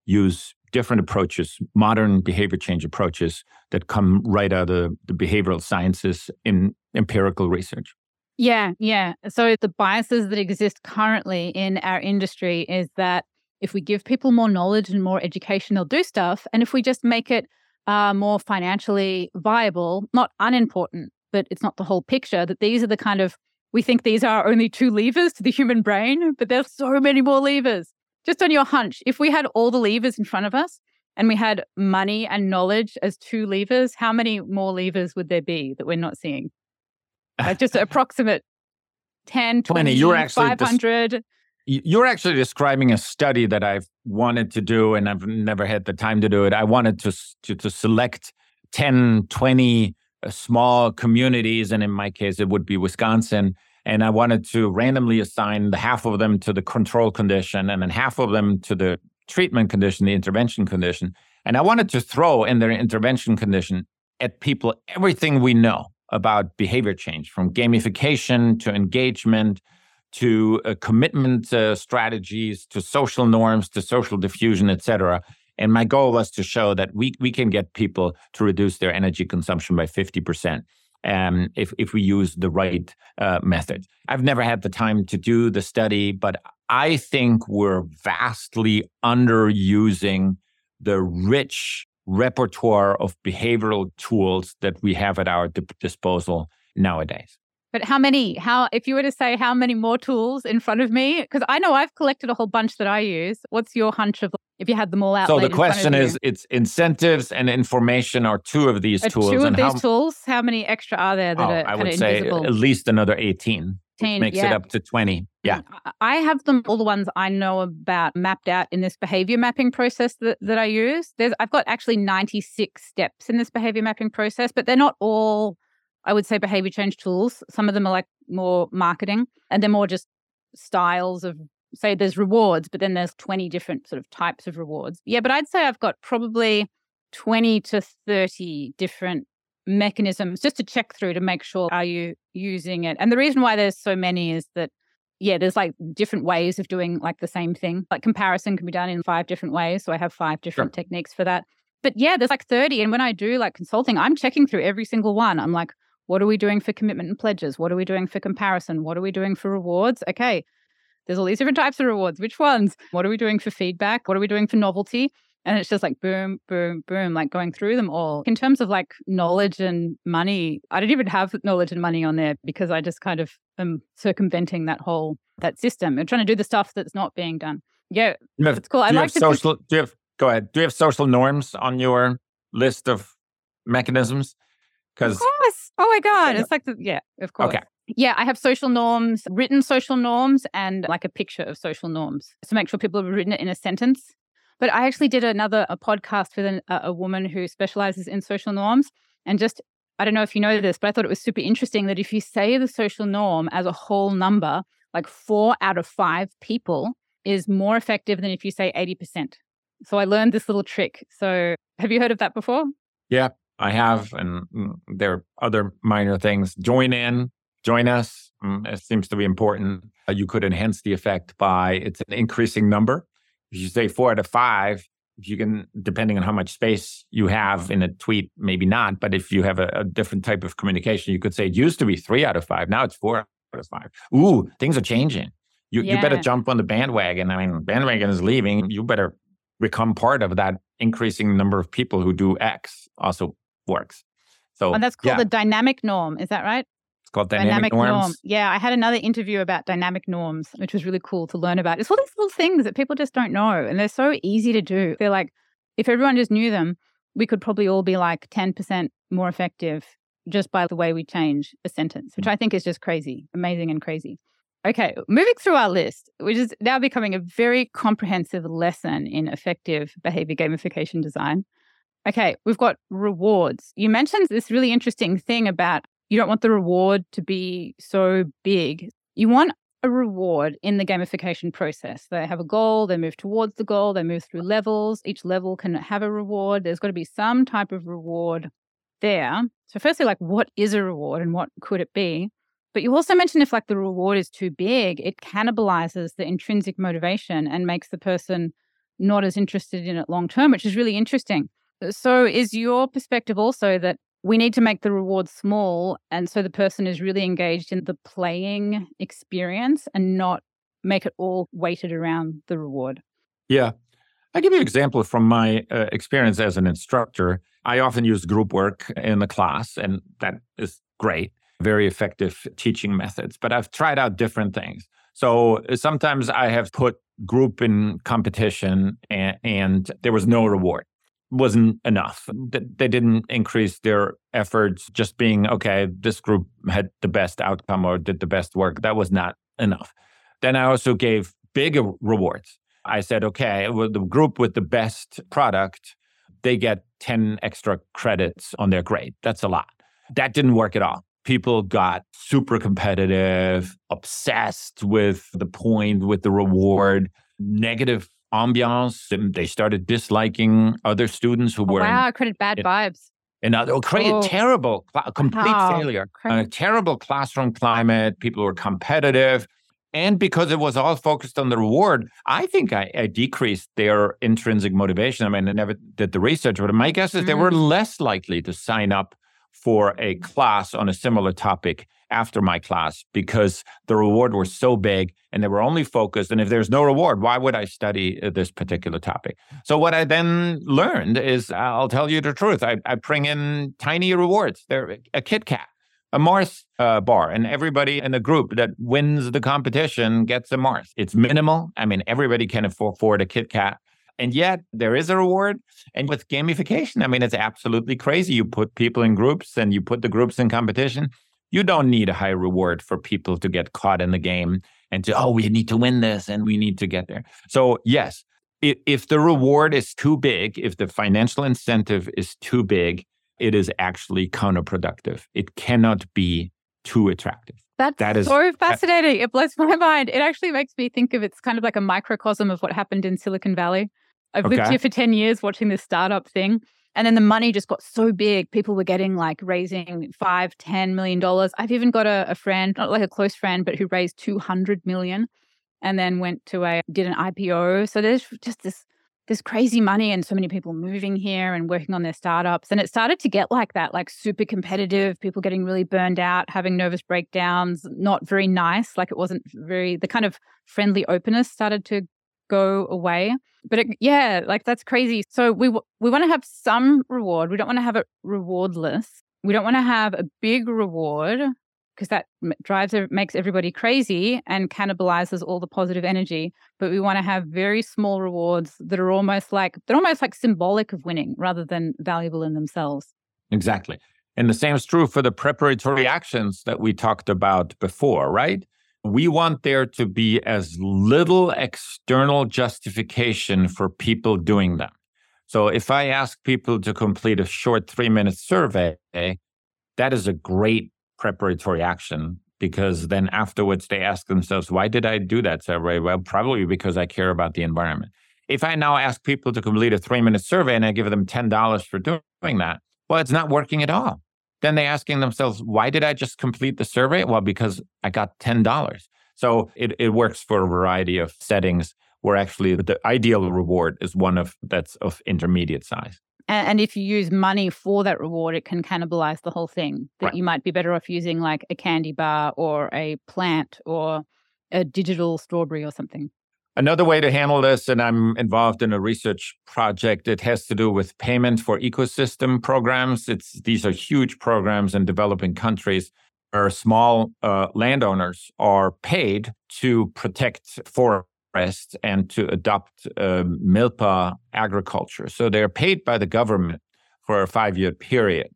use different approaches, modern behavior change approaches that come right out of the behavioral sciences in empirical research. Yeah, yeah. So the biases that exist currently in our industry is that if we give people more knowledge and more education, they'll do stuff. And if we just make it uh, more financially viable, not unimportant, but it's not the whole picture, that these are the kind of, we think these are only two levers to the human brain, but there's so many more levers just on your hunch, if we had all the levers in front of us and we had money and knowledge as two levers, how many more levers would there be that we're not seeing? Like just *laughs* approximate 10, 20, 20 you're actually 500. Des- you're actually describing a study that I've wanted to do and I've never had the time to do it. I wanted to, to, to select 10, 20 uh, small communities. And in my case, it would be Wisconsin and I wanted to randomly assign the half of them to the control condition and then half of them to the treatment condition, the intervention condition. And I wanted to throw in their intervention condition at people everything we know about behavior change from gamification to engagement to uh, commitment uh, strategies to social norms to social diffusion, et cetera. And my goal was to show that we, we can get people to reduce their energy consumption by 50% um, if, if we use the right uh, method. I've never had the time to do the study, but I think we're vastly underusing the rich repertoire of behavioral tools that we have at our disposal nowadays. But how many, how, if you were to say how many more tools in front of me, because I know I've collected a whole bunch that I use. What's your hunch of if you had them all out? So the question is, it's incentives and information are two of these are tools. Two of these how, tools. How many extra are there that oh, are I would say invisible? at least another 18. 18 makes yeah. it up to 20. Mm, yeah. I have them, all the ones I know about mapped out in this behavior mapping process that, that I use. There's, I've got actually 96 steps in this behavior mapping process, but they're not all I would say behavior change tools. Some of them are like more marketing and they're more just styles of say there's rewards, but then there's 20 different sort of types of rewards. Yeah, but I'd say I've got probably 20 to 30 different mechanisms just to check through to make sure are you using it. And the reason why there's so many is that yeah, there's like different ways of doing like the same thing. Like comparison can be done in five different ways. So I have five different sure. techniques for that. But yeah, there's like 30. And when I do like consulting, I'm checking through every single one. I'm like, what are we doing for commitment and pledges? What are we doing for comparison? What are we doing for rewards? Okay, there's all these different types of rewards. Which ones? What are we doing for feedback? What are we doing for novelty? And it's just like boom, boom, boom, like going through them all. In terms of like knowledge and money, I don't even have knowledge and money on there because I just kind of am circumventing that whole that system and trying to do the stuff that's not being done. Yeah, have, it's cool. I like social. do you have go ahead? Do you have social norms on your list of mechanisms? Because of course. Oh my god, it's like the, yeah, of course. Okay. Yeah, I have social norms, written social norms, and like a picture of social norms to make sure people have written it in a sentence. But I actually did another a podcast with an, a, a woman who specializes in social norms, and just I don't know if you know this, but I thought it was super interesting that if you say the social norm as a whole number, like four out of five people is more effective than if you say 80%. So I learned this little trick. So have you heard of that before? Yeah, I have, and mm, there are other minor things. Join in, join us. Mm, it seems to be important. Uh, you could enhance the effect by it's an increasing number. If you say four out of five, if you can, depending on how much space you have in a tweet, maybe not. But if you have a, a different type of communication, you could say it used to be three out of five. Now it's four out of five. Ooh, things are changing. You, yeah. you better jump on the bandwagon. I mean, bandwagon is leaving. You better become part of that increasing number of people who do X. Also, works. So and that's called yeah. the dynamic norm. Is that right? It's called dynamic, dynamic norms. norm. Yeah, I had another interview about dynamic norms, which was really cool to learn about. It's all these little things that people just don't know, and they're so easy to do. They're like if everyone just knew them, we could probably all be like 10% more effective just by the way we change a sentence, which mm. I think is just crazy, amazing and crazy. Okay, moving through our list, which is now becoming a very comprehensive lesson in effective behavior gamification design. Okay, we've got rewards. You mentioned this really interesting thing about you don't want the reward to be so big. You want a reward in the gamification process. They have a goal, they move towards the goal, they move through levels. Each level can have a reward. There's got to be some type of reward there. So, firstly, like, what is a reward and what could it be? But you also mentioned if like the reward is too big, it cannibalizes the intrinsic motivation and makes the person not as interested in it long term, which is really interesting. So, is your perspective also that we need to make the reward small and so the person is really engaged in the playing experience and not make it all weighted around the reward? Yeah. I'll give you an example from my uh, experience as an instructor. I often use group work in the class, and that is great, very effective teaching methods. But I've tried out different things. So sometimes I have put group in competition and, and there was no reward wasn't enough. They didn't increase their efforts just being, okay, this group had the best outcome or did the best work. That was not enough. Then I also gave bigger rewards. I said, okay, well, the group with the best product, they get 10 extra credits on their grade. That's a lot. That didn't work at all. People got super competitive, obsessed with the point, with the reward, negative ambiance. They started disliking other students who oh, were. Wow, in, created bad vibes. And uh, created oh. terrible, complete wow. failure, a terrible classroom climate. People were competitive. And because it was all focused on the reward, I think I, I, decreased their intrinsic motivation. I mean, I never did the research, but my guess is mm. they were mm. less likely to sign up for a class on a similar topic after my class because the reward was so big and they were only focused. And if there's no reward, why would I study uh, this particular topic? So, what I then learned is I'll tell you the truth. I, I bring in tiny rewards. They're a Kit Kat, a Mars uh, bar, and everybody in the group that wins the competition gets a Mars. It's minimal. I mean, everybody can afford a Kit Kat. And yet there is a reward. And with gamification, I mean, it's absolutely crazy. You put people in groups and you put the groups in competition you don't need a high reward for people to get caught in the game and to, oh, we need to win this and we need to get there. So, yes, if, if the reward is too big, if the financial incentive is too big, it is actually counterproductive. It cannot be too attractive. That's that is, so fascinating. it blows *laughs* my mind. It actually makes me think of it's kind of like a microcosm of what happened in Silicon Valley. I've okay. lived here for 10 years watching this startup thing. And then the money just got so big. People were getting like raising five, ten million dollars. I've even got a, a, friend, not like a close friend, but who raised 200 million and then went to a, did an IPO. So there's just this, this crazy money and so many people moving here and working on their startups. And it started to get like that, like super competitive, people getting really burned out, having nervous breakdowns, not very nice. Like it wasn't very, the kind of friendly openness started to go away. But it, yeah, like that's crazy. So we we want to have some reward. We don't want to have it rewardless. We don't want to have a big reward because that drives makes everybody crazy and cannibalizes all the positive energy but we want to have very small rewards that are almost like they're almost like symbolic of winning rather than valuable in themselves exactly and the same is true for the preparatory actions that we talked about before right we want there to be as little external justification for people doing them. So if I ask people to complete a short three minute survey, that is a great preparatory action because then afterwards they ask themselves, why did I do that survey? Well, probably because I care about the environment. If I now ask people to complete a three minute survey and I give them $10 for doing that, well, it's not working at all then they're asking themselves, why did I just complete the survey? Well, because I got $10. So it, it works for a variety of settings where actually the ideal reward is one of that's of intermediate size. And, and if you use money for that reward, it can cannibalize the whole thing. That right. you might be better off using like a candy bar or a plant or a digital strawberry or something. Another way to handle this, and I'm involved in a research project, it has to do with payment for ecosystem programs. It's these are huge programs in developing countries where small uh, landowners are paid to protect forests and to adopt uh, milpa agriculture. So they're paid by the government for a five year period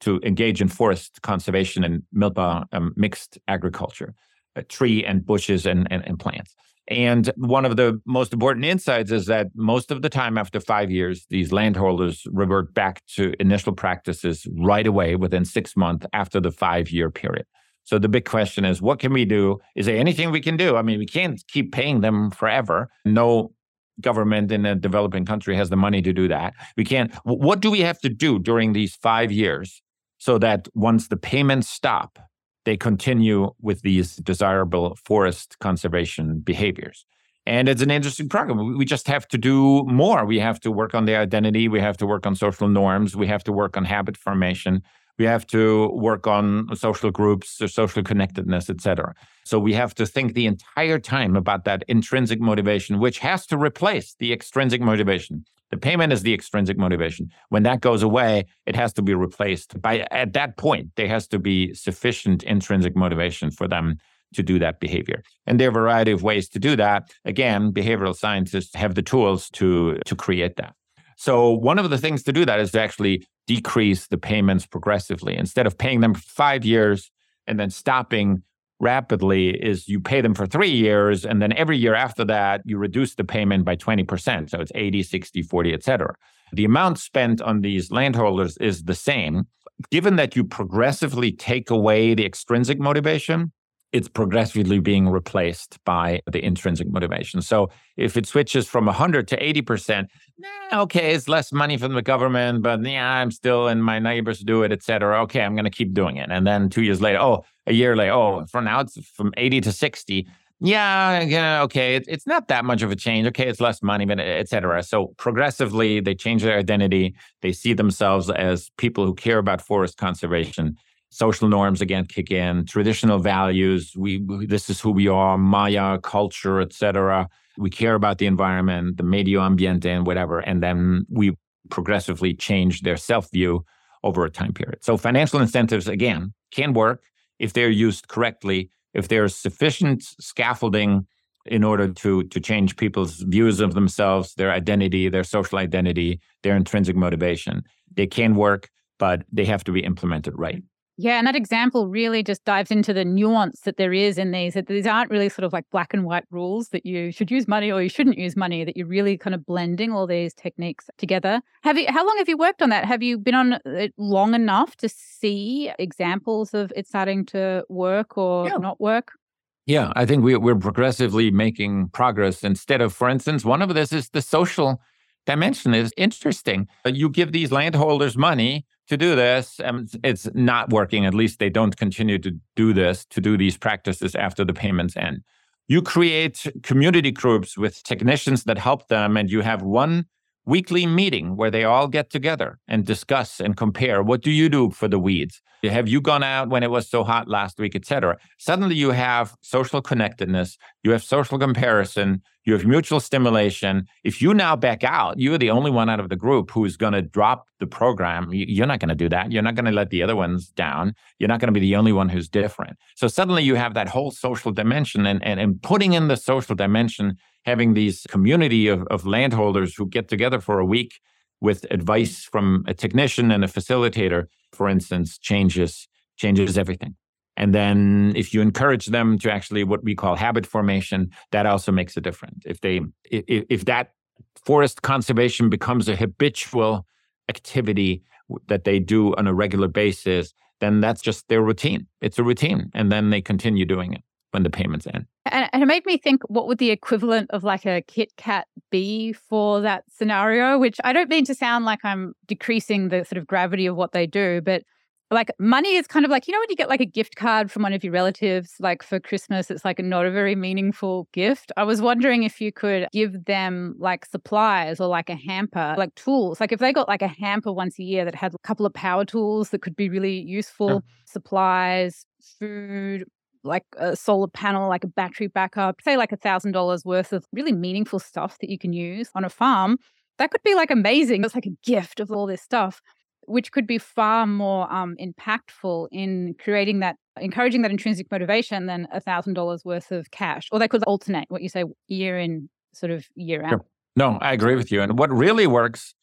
to engage in forest conservation and milpa um, mixed agriculture, tree and bushes and, and, and plants. And one of the most important insights is that most of the time after five years, these landholders revert back to initial practices right away within six months after the five year period. So the big question is what can we do? Is there anything we can do? I mean, we can't keep paying them forever. No government in a developing country has the money to do that. We can't. What do we have to do during these five years so that once the payments stop, they continue with these desirable forest conservation behaviors. And it's an interesting program. We just have to do more. We have to work on the identity. We have to work on social norms. We have to work on habit formation. We have to work on social groups, social connectedness, etc. So we have to think the entire time about that intrinsic motivation, which has to replace the extrinsic motivation. The payment is the extrinsic motivation. When that goes away, it has to be replaced. By at that point, there has to be sufficient intrinsic motivation for them to do that behavior. And there are a variety of ways to do that. Again, behavioral scientists have the tools to to create that. So one of the things to do that is to actually decrease the payments progressively. Instead of paying them for five years and then stopping rapidly is you pay them for three years and then every year after that you reduce the payment by 20% so it's 80 60 40 etc the amount spent on these landholders is the same. Given that you progressively take away the extrinsic motivation it's progressively being replaced by the intrinsic motivation. So if it switches from 100 to 80%, okay, it's less money from the government, but yeah, I'm still, and my neighbors do it, etc. Okay, I'm going to keep doing it. And then two years later, oh, a year later, oh, for now it's from 80 to 60. Yeah, yeah, okay, it, it's not that much of a change. Okay, it's less money, but etc. So progressively, they change their identity. They see themselves as people who care about forest conservation social norms again kick in traditional values we, we this is who we are maya culture etc we care about the environment the medio ambiente and whatever and then we progressively change their self view over a time period. So financial incentives again can work if they're used correctly if there's sufficient scaffolding in order to to change people's views of themselves their identity their social identity their intrinsic motivation. They can work but they have to be implemented right yeah, and that example really just dives into the nuance that there is in these. That these aren't really sort of like black and white rules that you should use money or you shouldn't use money. That you're really kind of blending all these techniques together. Have you? How long have you worked on that? Have you been on it long enough to see examples of it starting to work or yeah. not work? Yeah, I think we, we're progressively making progress. Instead of, for instance, one of this is the social dimension is interesting. You give these landholders money to do this. Um, and it's not working. At least they don't continue to do this, to do these practices after the payments end. You create community groups with technicians that help them, and you have one weekly meeting where they all get together and discuss and compare what do you do for the weeds have you gone out when it was so hot last week etc suddenly you have social connectedness you have social comparison you have mutual stimulation. If you now back out you're the only one out of the group who's going to drop the program. You're not going to do that. You're not going to let the other ones down. You're not going to be the only one who's different. So suddenly you have that whole social dimension and, and, and putting in the social dimension having these community of, of landholders who get together for a week with advice from a technician and a facilitator, for instance, changes changes everything. And then if you encourage them to actually what we call habit formation, that also makes a difference. If they if, if that forest conservation becomes a habitual activity that they do on a regular basis, then that's just their routine. It's a routine. And then they continue doing it when the payments end. And, and, it made me think what would the equivalent of like a Kit Kat be for that scenario, which I don't mean to sound like I'm decreasing the sort of gravity of what they do, but like money is kind of like, you know, when you get like a gift card from one of your relatives, like for Christmas, it's like not a very meaningful gift. I was wondering if you could give them like supplies or like a hamper, like tools. Like if they got like a hamper once a year that had a couple of power tools that could be really useful, supplies, food, like a solar panel, like a battery backup, say like a thousand dollars worth of really meaningful stuff that you can use on a farm, that could be like amazing. It's like a gift of all this stuff. Which could be far more um, impactful in creating that, encouraging that intrinsic motivation than a thousand dollars worth of cash. Or they could alternate what you say year in, sort of year out. Sure. No, I agree with you. And what really works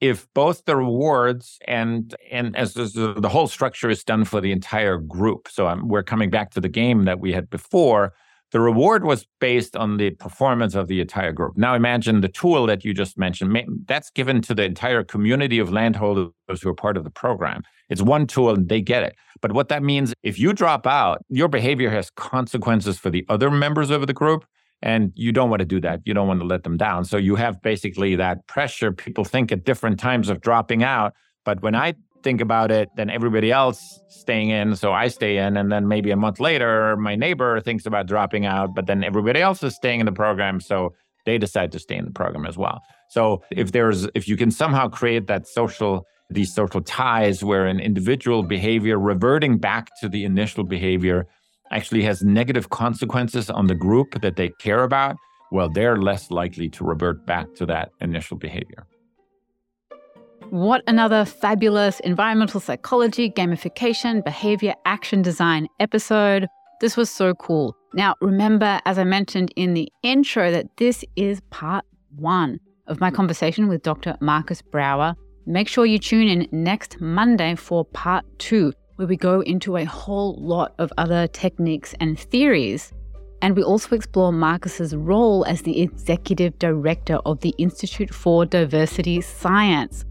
if both the rewards and and as the whole structure is done for the entire group. So I'm, we're coming back to the game that we had before. The reward was based on the performance of the entire group. Now imagine the tool that you just mentioned. That's given to the entire community of landholders who are part of the program. It's one tool and they get it. But what that means, if you drop out, your behavior has consequences for the other members of the group. And you don't want to do that. You don't want to let them down. So you have basically that pressure. People think at different times of dropping out. But when I think about it, then everybody else staying in. So I stay in. And then maybe a month later, my neighbor thinks about dropping out, but then everybody else is staying in the program. So they decide to stay in the program as well. So if there's, if you can somehow create that social, these social ties where an individual behavior reverting back to the initial behavior actually has negative consequences on the group that they care about, well, they're less likely to revert back to that initial behavior. What another fabulous environmental psychology, gamification, behavior action design episode. This was so cool. Now, remember, as I mentioned in the intro, that this is part one of my conversation with Dr. Markus Brauer. Make sure you tune in next Monday for part two, where we go into a whole lot of other techniques and theories. And we also explore Markus's role as the executive director of the Institute for Diversity Science.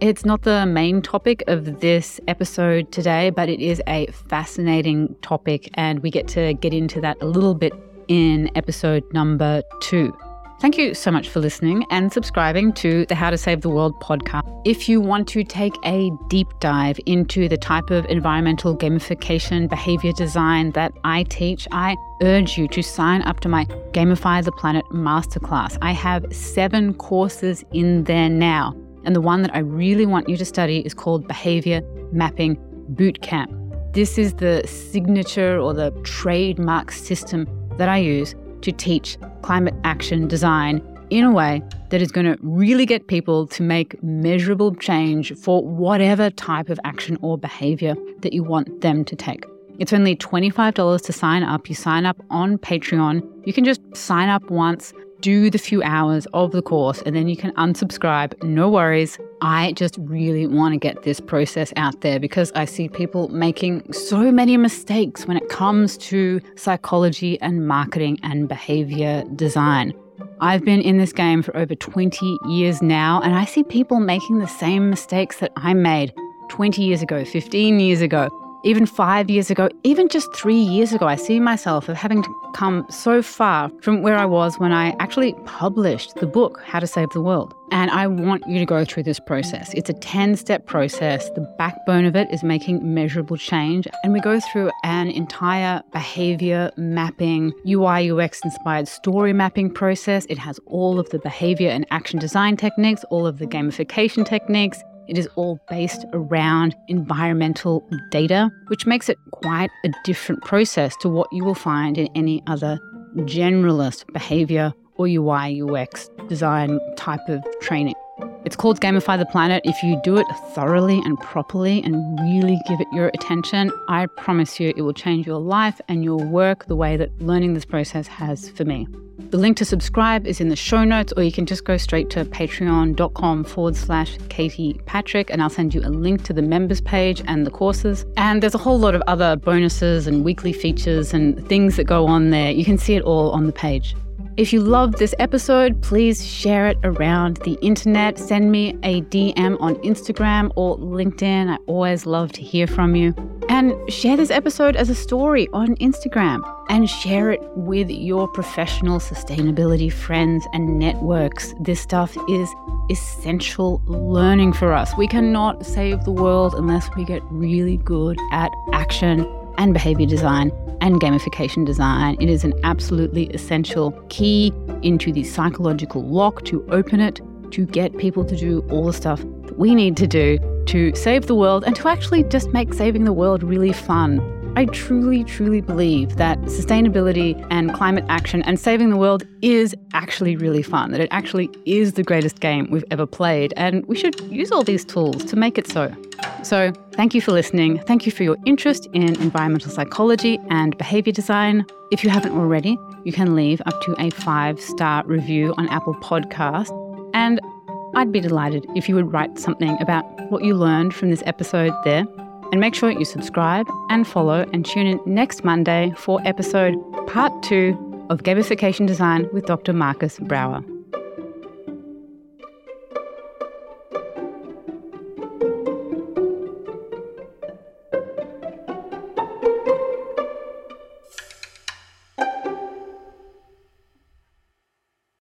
It's not the main topic of this episode today, but it is a fascinating topic, and we get to get into that a little bit in episode number two. Thank you so much for listening and subscribing to the How to Save the World podcast. If you want to take a deep dive into the type of environmental gamification behavior design that I teach, I urge you to sign up to my Gamify the Planet Masterclass. I have seven courses in there now. And the one that I really want you to study is called Behavior Mapping Bootcamp. This is the signature or the trademark system that I use to teach climate action design in a way that is going to really get people to make measurable change for whatever type of action or behavior that you want them to take. It's only $25 to sign up. You sign up on Patreon. You can just sign up once, do the few hours of the course, and then you can unsubscribe. No worries. I just really want to get this process out there because I see people making so many mistakes when it comes to psychology and marketing and behavior design. I've been in this game for over 20 years now, and I see people making the same mistakes that I made 20 years ago, 15 years ago even five years ago, even just three years ago, I see myself of having come so far from where I was when I actually published the book, How to Save the World. And I want you to go through this process. It's a 10 step process. The backbone of it is making measurable change. And we go through an entire behavior mapping, UI, UX inspired story mapping process. It has all of the behavior and action design techniques, all of the gamification techniques. It is all based around environmental data, which makes it quite a different process to what you will find in any other generalist behavior or UI UX design type of training. It's called Gamify the Planet. If you do it thoroughly and properly and really give it your attention, I promise you it will change your life and your work the way that learning this process has for me. The link to subscribe is in the show notes, or you can just go straight to patreon.com forward slash Katie Patrick, and I'll send you a link to the members page and the courses. And there's a whole lot of other bonuses and weekly features and things that go on there. You can see it all on the page. If you loved this episode, please share it around the internet. Send me a DM on Instagram or LinkedIn. I always love to hear from you. And share this episode as a story on Instagram and share it with your professional sustainability friends and networks. This stuff is essential learning for us. We cannot save the world unless we get really good at action and behavior design and gamification design. It is an absolutely essential key into the psychological lock to open it, to get people to do all the stuff that we need to do to save the world and to actually just make saving the world really fun. I truly, truly believe that sustainability and climate action and saving the world is actually really fun, that it actually is the greatest game we've ever played, and we should use all these tools to make it so. So, thank you for listening. Thank you for your interest in environmental psychology and behavior design. If you haven't already, you can leave up to a five star review on Apple Podcast. And I'd be delighted if you would write something about what you learned from this episode there. And make sure you subscribe and follow and tune in next Monday for episode part two of Gamification Design with Dr. Markus Brauer.